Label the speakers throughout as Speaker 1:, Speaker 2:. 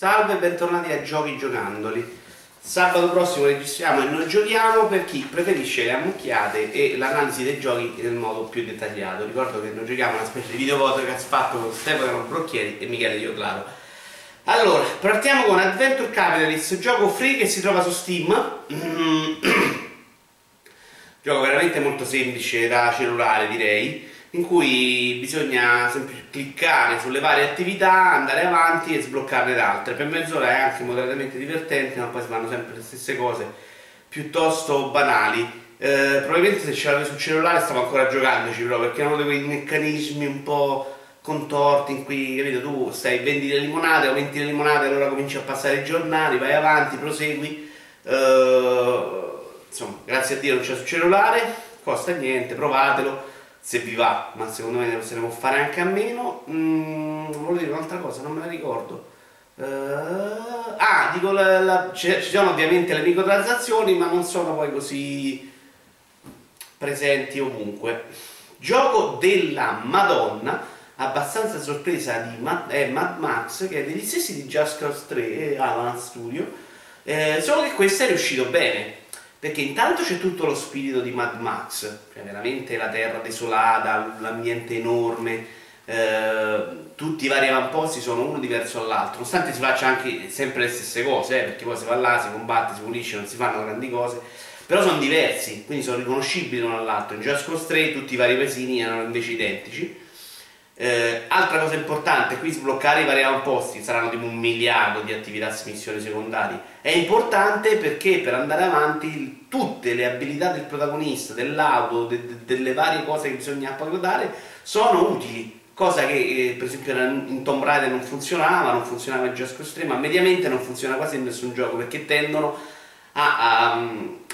Speaker 1: Salve e bentornati a Giochi Giocandoli. Sabato prossimo registriamo e noi giochiamo per chi preferisce le ammucchiate e l'analisi dei giochi nel modo più dettagliato. Ricordo che noi giochiamo una specie di video podcast fatto con Stefano Brocchieri e Michele Dio Claro. Allora, partiamo con Adventure Capitalist, gioco free che si trova su Steam. gioco veramente molto semplice da cellulare direi in cui bisogna sempre cliccare sulle varie attività, andare avanti e sbloccarne altre. Per mezz'ora è anche moderatamente divertente, ma poi si fanno sempre le stesse cose piuttosto banali. Eh, probabilmente se ce l'avevo sul cellulare stavo ancora giocandoci però perché di quei meccanismi un po' contorti in cui capito, tu stai vendi le limonate, aumenti le limonate, allora cominci a passare i giornali, vai avanti, prosegui. Eh, insomma, grazie a Dio non c'è sul cellulare, costa niente, provatelo se vi va, ma secondo me se ne può fare anche a meno. Mm, volevo dire un'altra cosa, non me la ricordo. Uh, ah, dico, la, la, ci, ci sono ovviamente le microtransazioni, ma non sono poi così presenti ovunque. Gioco della Madonna, abbastanza sorpresa di Mad, eh, Mad Max, che è degli stessi di Just Cause 3 e Alan Studio, eh, solo che questo è riuscito bene perché intanto c'è tutto lo spirito di Mad Max, cioè veramente la terra desolata, l'ambiente enorme, eh, tutti i vari avamposti sono uno diverso dall'altro, nonostante si faccia anche sempre le stesse cose, eh, perché poi si va là, si combatte, si pulisce, non si fanno grandi cose, però sono diversi, quindi sono riconoscibili l'uno all'altro. In Cause 3 tutti i vari paesini erano invece identici eh, altra cosa importante, qui sbloccare i vari avamposti, saranno tipo un miliardo di attività missioni secondarie. È importante perché per andare avanti tutte le abilità del protagonista, dell'auto, de, de, delle varie cose che bisogna appagare sono utili. Cosa che eh, per esempio in Tomb Raider non funzionava, non funzionava in Just Cause 3, ma mediamente non funziona quasi in nessun gioco perché tendono a, a,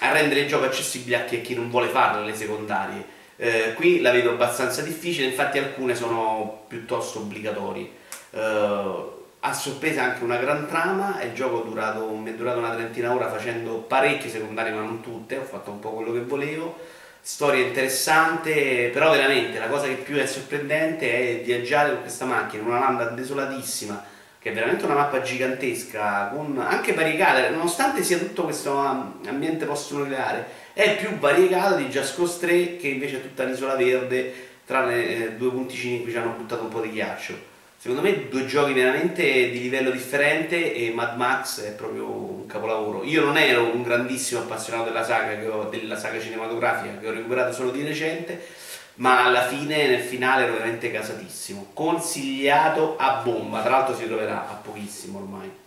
Speaker 1: a rendere il gioco accessibile a chi, a chi non vuole farle le secondarie. Eh, qui la vedo abbastanza difficile, infatti alcune sono piuttosto obbligatorie. Eh, a sorpresa anche una gran trama, il gioco è durato, mi è durato una trentina d'ora facendo parecchie secondarie ma non tutte, ho fatto un po' quello che volevo. Storia interessante, però veramente la cosa che più è sorprendente è viaggiare con questa macchina in una landa desolatissima, che è veramente una mappa gigantesca, anche variegata, nonostante sia tutto questo ambiente post-nucleare è più variegato di Just Cause 3 che invece è tutta l'isola verde tranne eh, due punticini in cui ci hanno buttato un po' di ghiaccio. Secondo me due giochi veramente di livello differente e Mad Max è proprio un capolavoro. Io non ero un grandissimo appassionato della saga, ho, della saga cinematografica che ho recuperato solo di recente ma alla fine nel finale ero veramente casatissimo. Consigliato a bomba. Tra l'altro si troverà a pochissimo ormai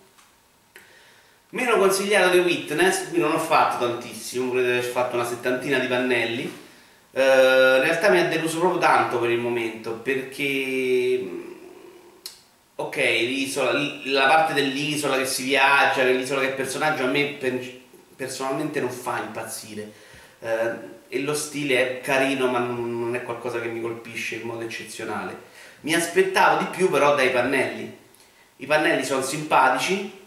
Speaker 1: Meno consigliato The Witness, qui non ho fatto tantissimo, credo di aver fatto una settantina di pannelli. Uh, in realtà mi ha deluso proprio tanto per il momento, perché ok, l'isola, la parte dell'isola che si viaggia, l'isola che è personaggio, a me personalmente non fa impazzire. Uh, e lo stile è carino, ma non è qualcosa che mi colpisce in modo eccezionale. Mi aspettavo di più però dai pannelli. I pannelli sono simpatici,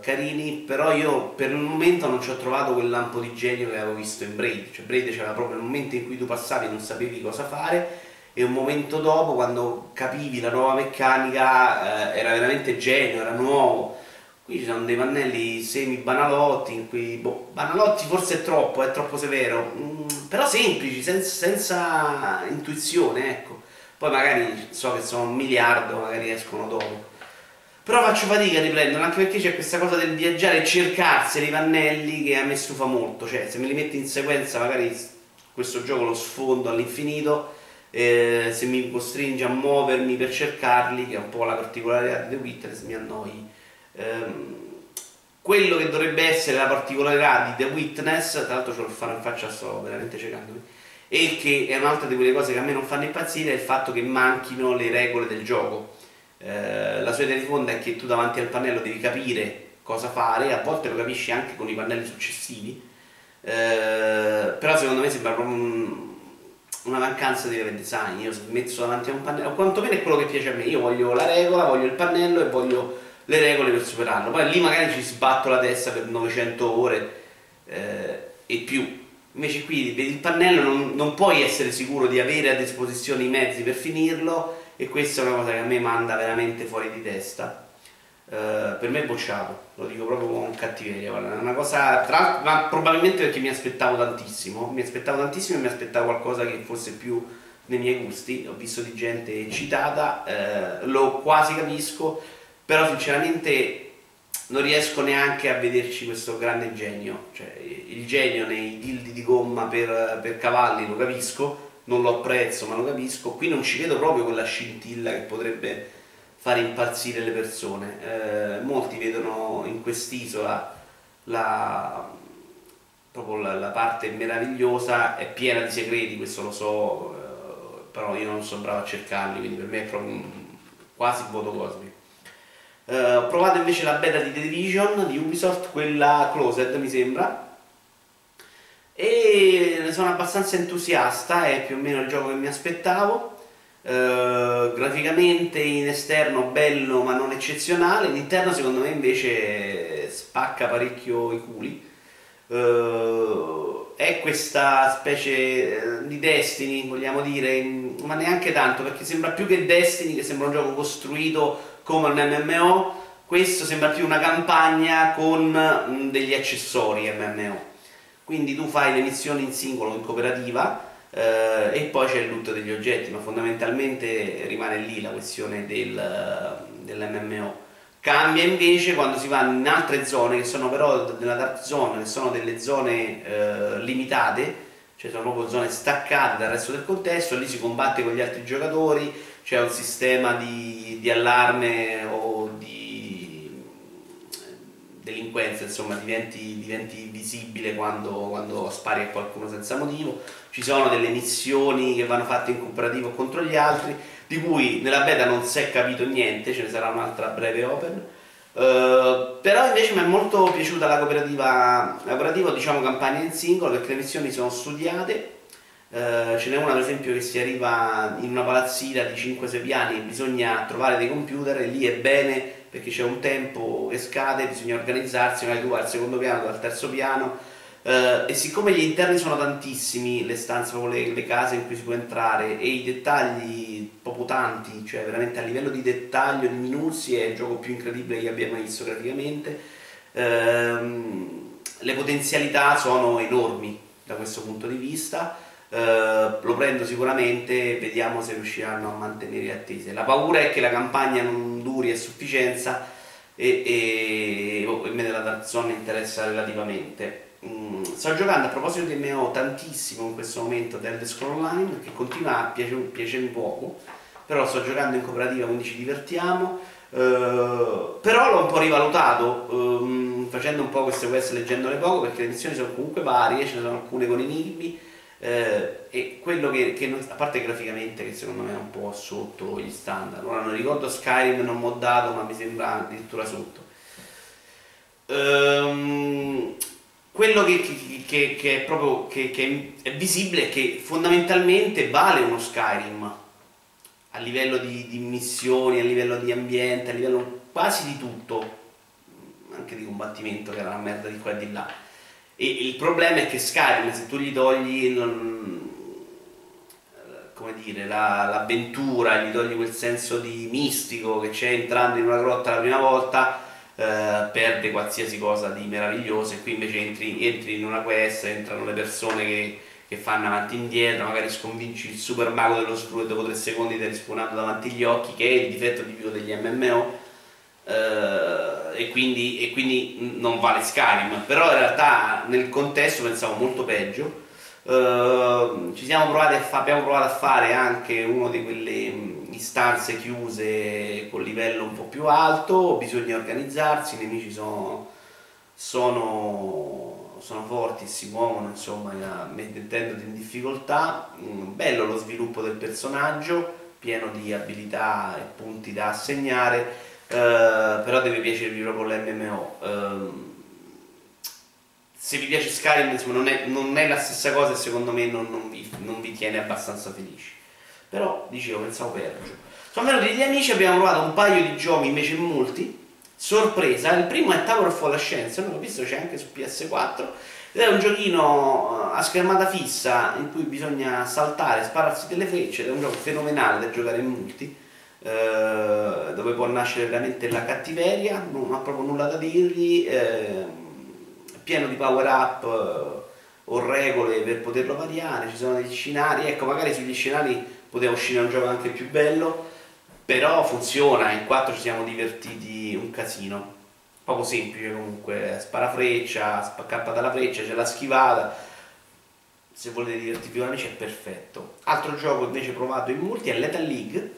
Speaker 1: carini, però io per il momento non ci ho trovato quel lampo di genio che avevo visto in Braid, cioè Braid c'era proprio il momento in cui tu passavi e non sapevi cosa fare e un momento dopo quando capivi la nuova meccanica eh, era veramente genio, era nuovo. Qui ci sono dei pannelli semi banalotti in cui, boh, banalotti forse è troppo, è troppo severo, mm, però semplici, senza, senza intuizione, ecco. Poi magari so che sono un miliardo, magari escono dopo. Però faccio fatica a riprenderlo, anche perché c'è questa cosa del viaggiare e cercarsi i pannelli che a me stufa molto. Cioè, se me li metti in sequenza, magari questo gioco lo sfondo all'infinito. Eh, se mi costringe a muovermi per cercarli, che è un po' la particolarità di The Witness, mi annoi. Eh, quello che dovrebbe essere la particolarità di The Witness, tra l'altro ce l'ho fatto in faccia, sto veramente cercandomi, e che è un'altra di quelle cose che a me non fanno impazzire, è il fatto che manchino le regole del gioco eh, la sua idea di fondo è che tu davanti al pannello devi capire cosa fare, a volte lo capisci anche con i pannelli successivi, eh, però secondo me sembra proprio un, una mancanza di level design. Io metto davanti a un pannello, quantomeno è quello che piace a me, io voglio la regola, voglio il pannello e voglio le regole per superarlo. Poi lì magari ci sbatto la testa per 900 ore eh, e più. Invece qui vedi il pannello, non, non puoi essere sicuro di avere a disposizione i mezzi per finirlo e questa è una cosa che a me manda veramente fuori di testa. Uh, per me è bocciato, lo dico proprio con cattiveria, guarda, una cosa, tra, ma probabilmente perché mi aspettavo tantissimo, mi aspettavo tantissimo e mi aspettavo qualcosa che fosse più nei miei gusti, ho visto di gente eccitata, uh, lo quasi capisco, però sinceramente non riesco neanche a vederci questo grande genio, cioè il genio nei dildi di gomma per, per cavalli lo capisco, non lo apprezzo ma lo capisco, qui non ci vedo proprio quella scintilla che potrebbe fare impazzire le persone. Eh, molti vedono in quest'isola la, proprio la, la, parte meravigliosa, è piena di segreti, questo lo so, eh, però io non sono bravo a cercarli, quindi per me è proprio un, quasi un voto cosmico. Uh, ho provato invece la beta di The Division di Ubisoft, quella Closed mi sembra, e sono abbastanza entusiasta, è più o meno il gioco che mi aspettavo. Uh, graficamente in esterno bello ma non eccezionale, in interno secondo me invece spacca parecchio i culi. Uh, è questa specie di Destiny, vogliamo dire, ma neanche tanto perché sembra più che Destiny, che sembra un gioco costruito come un MMO, questo sembra più una campagna con mm, degli accessori MMO. Quindi tu fai le missioni in singolo, in cooperativa, eh, e poi c'è il loot degli oggetti, ma fondamentalmente rimane lì la questione del, dell'MMO. Cambia invece quando si va in altre zone, che sono però nella dark zone, che sono delle zone eh, limitate, cioè sono proprio zone staccate dal resto del contesto, lì si combatte con gli altri giocatori, c'è un sistema di, di allarme o delinquenza, insomma, diventi, diventi visibile quando, quando, spari a qualcuno senza motivo. Ci sono delle missioni che vanno fatte in cooperativo contro gli altri, di cui nella beta non si è capito niente, ce ne sarà un'altra breve open. Uh, però invece mi è molto piaciuta la cooperativa, la cooperativa diciamo campagna in singolo perché le missioni sono studiate Uh, ce n'è una per esempio che si arriva in una palazzina di 5-6 piani e bisogna trovare dei computer e lì è bene perché c'è un tempo che scade, bisogna organizzarsi, magari tu vai al secondo piano, tu al terzo piano. Uh, e siccome gli interni sono tantissimi, le stanze, le, le, case in cui si può entrare e i dettagli proprio tanti, cioè veramente a livello di dettaglio, di minuzie è il gioco più incredibile che abbia mai visto graficamente, uh, le potenzialità sono enormi da questo punto di vista Uh, lo prendo sicuramente vediamo se riusciranno a mantenere attese. La paura è che la campagna non duri a sufficienza e, e, e me della Dark Zone interessa relativamente. Mm, sto giocando a proposito di MMO tantissimo in questo momento Dead Scroll Online che continua a piacermi piace poco, però sto giocando in cooperativa quindi ci divertiamo. Uh, però l'ho un po' rivalutato um, facendo un po' queste quest leggendole poco perché le missioni sono comunque varie, ce ne sono alcune con enigmi eh, e quello che, che non, a parte graficamente che secondo me è un po' sotto gli standard. Ora non ricordo Skyrim non moddato ma mi sembra addirittura sotto. Ehm, quello che, che, che, è proprio che, è visibile è che fondamentalmente vale uno Skyrim. A livello di, di missioni, a livello di ambiente, a livello quasi di tutto. Anche di combattimento che era una merda di qua e di là e il problema è che Skyrim, se tu gli togli come dire, la, l'avventura, gli togli quel senso di mistico che c'è entrando in una grotta la prima volta, eh, perde qualsiasi cosa di meraviglioso e qui invece entri, entri in una quest, entrano le persone che, che, fanno avanti e indietro, magari sconvinci il super mago dello screw e dopo tre secondi ti risponando davanti agli occhi, che è il difetto tipico degli MMO. Eh, e quindi, e quindi, non vale Skyrim, però in realtà nel contesto pensavo molto peggio. Uh, ci siamo provati a fa- abbiamo provato a fare anche una di quelle istanze chiuse con livello un po' più alto, bisogna organizzarsi, i nemici sono, sono, sono forti, si muovono, insomma, mettendoti in difficoltà. Mm, bello lo sviluppo del personaggio, pieno di abilità e punti da assegnare Uh, però deve piacervi proprio l'MMO. Uh, ehm, se vi piace Skyrim non è, non è, la stessa cosa e secondo me non, non, vi, non, vi, tiene abbastanza felici. Però dicevo, pensavo peggio. Sono venuti degli amici, abbiamo provato un paio di giochi invece in multi. Sorpresa, il primo è Tower of la Scienza, non l'ho visto c'è anche su PS4. Ed è un giochino eh, a schermata fissa in cui bisogna saltare, spararsi delle frecce, ed è un gioco fenomenale da giocare in multi eh, dove può nascere veramente la cattiveria, non ha proprio nulla da dirgli, eh, pieno di power up eh, o regole per poterlo variare, ci sono degli scenari, ecco magari sugli scenari poteva uscire un gioco anche più bello, però funziona, in quattro ci siamo divertiti un casino, poco semplice comunque, sparafreccia, spaccappa dalla freccia, c'è la schivata, se volete divertirvi con amici è perfetto. Altro gioco invece provato in multi è Lethal League,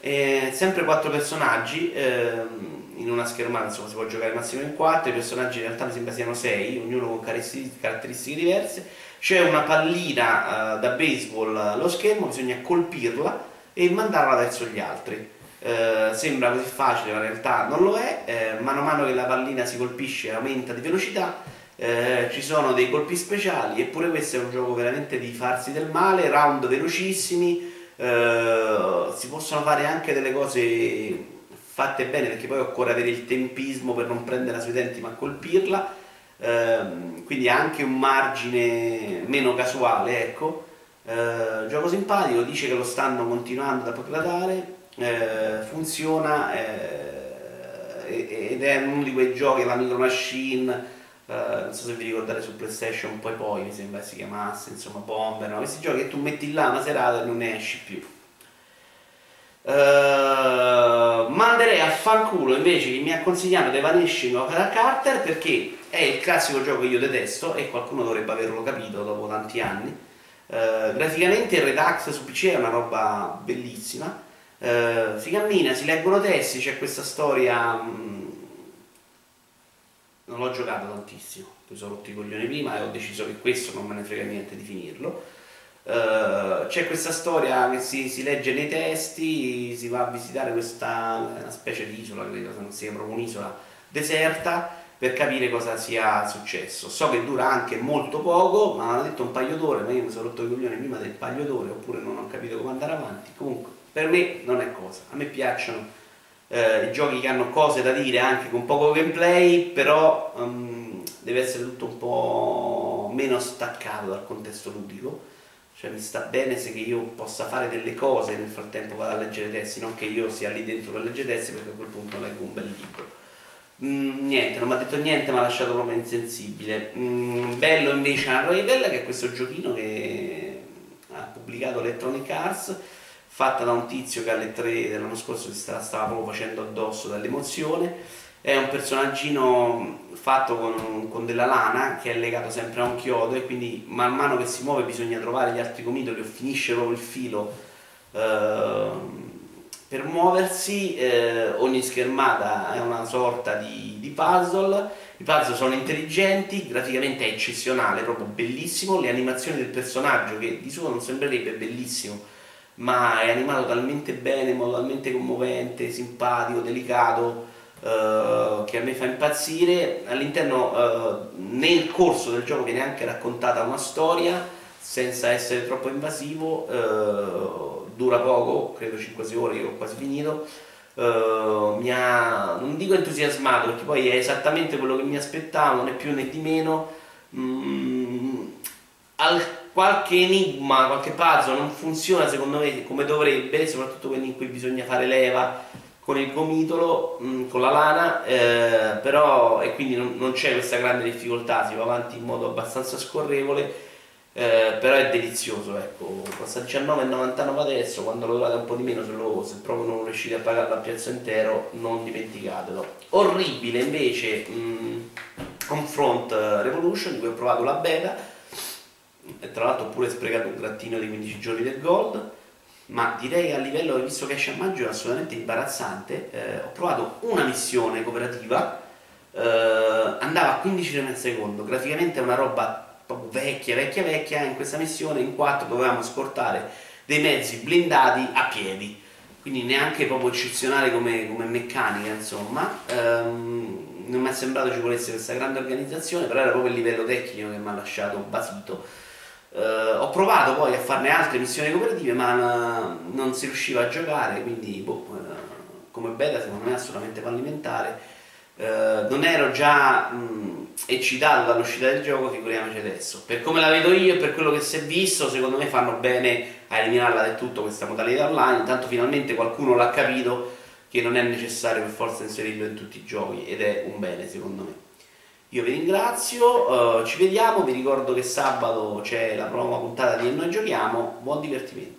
Speaker 1: eh, sempre quattro personaggi ehm, in una schermata, insomma si può giocare massimo in quattro, i personaggi in realtà mi sembra siano sei, ognuno con caratteristiche diverse, c'è una pallina uh, da baseball allo schermo, bisogna colpirla e mandarla verso gli altri. Uh, sembra così facile, ma in realtà non lo è, uh, mano a mano che la pallina si colpisce aumenta di velocità, ci sono dei colpi speciali, eppure questo è un gioco veramente di farsi del male, round velocissimi, eh, si possono fare anche delle cose fatte bene perché poi occorre avere il tempismo per non prendere sui denti ma colpirla. Uh, quindi anche un margine meno casuale ecco. Uh, gioco simpatico dice che lo stanno continuando ad upgradare funziona ed è uno di quei giochi la micro machine Uh, non so se vi ricordate su PlayStation, poi poi mi sembra si chiamasse, insomma, Bomber, no? questi giochi che tu metti là una serata e non ne esci più. Uh, manderei a fanculo invece chi mi ha consigliato The Vanishing of Carter perché è il classico gioco che io detesto e qualcuno dovrebbe averlo capito dopo tanti anni. Uh, graficamente il Redux su PC è una roba bellissima. si cammina, si leggono testi, c'è questa storia. Mh, non l'ho giocato tantissimo, mi sono rotto i coglioni prima e ho deciso che questo non me ne frega niente di finirlo. Uh, c'è questa storia che si, si, legge nei testi, si va a visitare questa una specie di isola, credo se non sia proprio un'isola deserta, per capire cosa sia successo. So che dura anche molto poco, ma hanno detto un paio d'ore, ma io mi sono rotto i coglioni prima del paio d'ore, oppure non ho capito come andare avanti. Comunque, per me non è cosa. A me piacciono eh, i giochi che hanno cose da dire anche con poco gameplay, però um, deve essere tutto un po' meno staccato dal contesto ludico. Cioè mi sta bene se io possa fare delle cose nel frattempo vado a leggere testi, non che io sia lì dentro per leggere testi perché a quel punto leggo un bel libro. Mm, niente, non mi ha detto niente, mi ha lasciato proprio insensibile. Mm, bello invece Unravel, che è questo giochino che ha pubblicato Electronic Arts fatta da un tizio che alle 3 dell'anno scorso si stava, stava proprio facendo addosso dall'emozione. È un personaggino fatto con, con, della lana che è legato sempre a un chiodo e quindi man mano che si muove bisogna trovare gli altri comitoli o finisce proprio il filo eh, per muoversi. Eh, ogni schermata è una sorta di, di puzzle. I puzzle sono intelligenti, graficamente è eccezionale, proprio bellissimo. Le animazioni del personaggio che di suo non sembrerebbe bellissimo ma è animato talmente bene, in modo talmente commovente, simpatico, delicato, eh, che a me fa impazzire. All'interno, eh, nel corso del gioco viene anche raccontata una storia, senza essere troppo invasivo, eh, dura poco, credo 5-6 ore, io ho quasi finito. Uh, mi ha, non dico entusiasmato perché poi è esattamente quello che mi aspettavo, né più né di meno. Mm, al qualche enigma, qualche puzzle non funziona secondo me come dovrebbe, soprattutto quelli in cui bisogna fare leva con il gomitolo, mm, con la lana, eh, però e quindi non, non, c'è questa grande difficoltà, si va avanti in modo abbastanza scorrevole, eh, però è delizioso, ecco, costa 19,99 adesso, quando lo trovate un po' di meno se, lo, se proprio non riuscite a pagarlo a prezzo intero non dimenticatelo. Orribile invece mh, mm, Confront Revolution, di cui ho provato la beta, e tra l'altro ho pure sprecato un grattino di 15 giorni del gold ma direi a livello, visto che esce a maggio, è assolutamente imbarazzante. Eh, ho provato una missione cooperativa, eh, andava a 15 frame al secondo, graficamente è una roba vecchia, vecchia, vecchia. In questa missione in 4 dovevamo scortare dei mezzi blindati a piedi, quindi neanche proprio eccezionale come, come meccanica, insomma. Um, non mi è sembrato ci volesse questa grande organizzazione, però era proprio il livello tecnico che mi ha lasciato basito Uh, ho provato poi a farne altre missioni cooperative, ma uh, non si riusciva a giocare, quindi boh, uh, come beta secondo me è assolutamente fallimentare. eh, non ero già mh, eccitato dall'uscita del gioco, figuriamoci adesso. Per come la vedo io e per quello che si è visto, secondo me fanno bene a eliminarla del tutto questa modalità online, intanto finalmente qualcuno l'ha capito che non è necessario per forza inserirlo in tutti i giochi ed è un bene secondo me. Io vi ringrazio, uh, ci vediamo, vi ricordo che sabato c'è la prova puntata di E Noi Giochiamo, buon divertimento.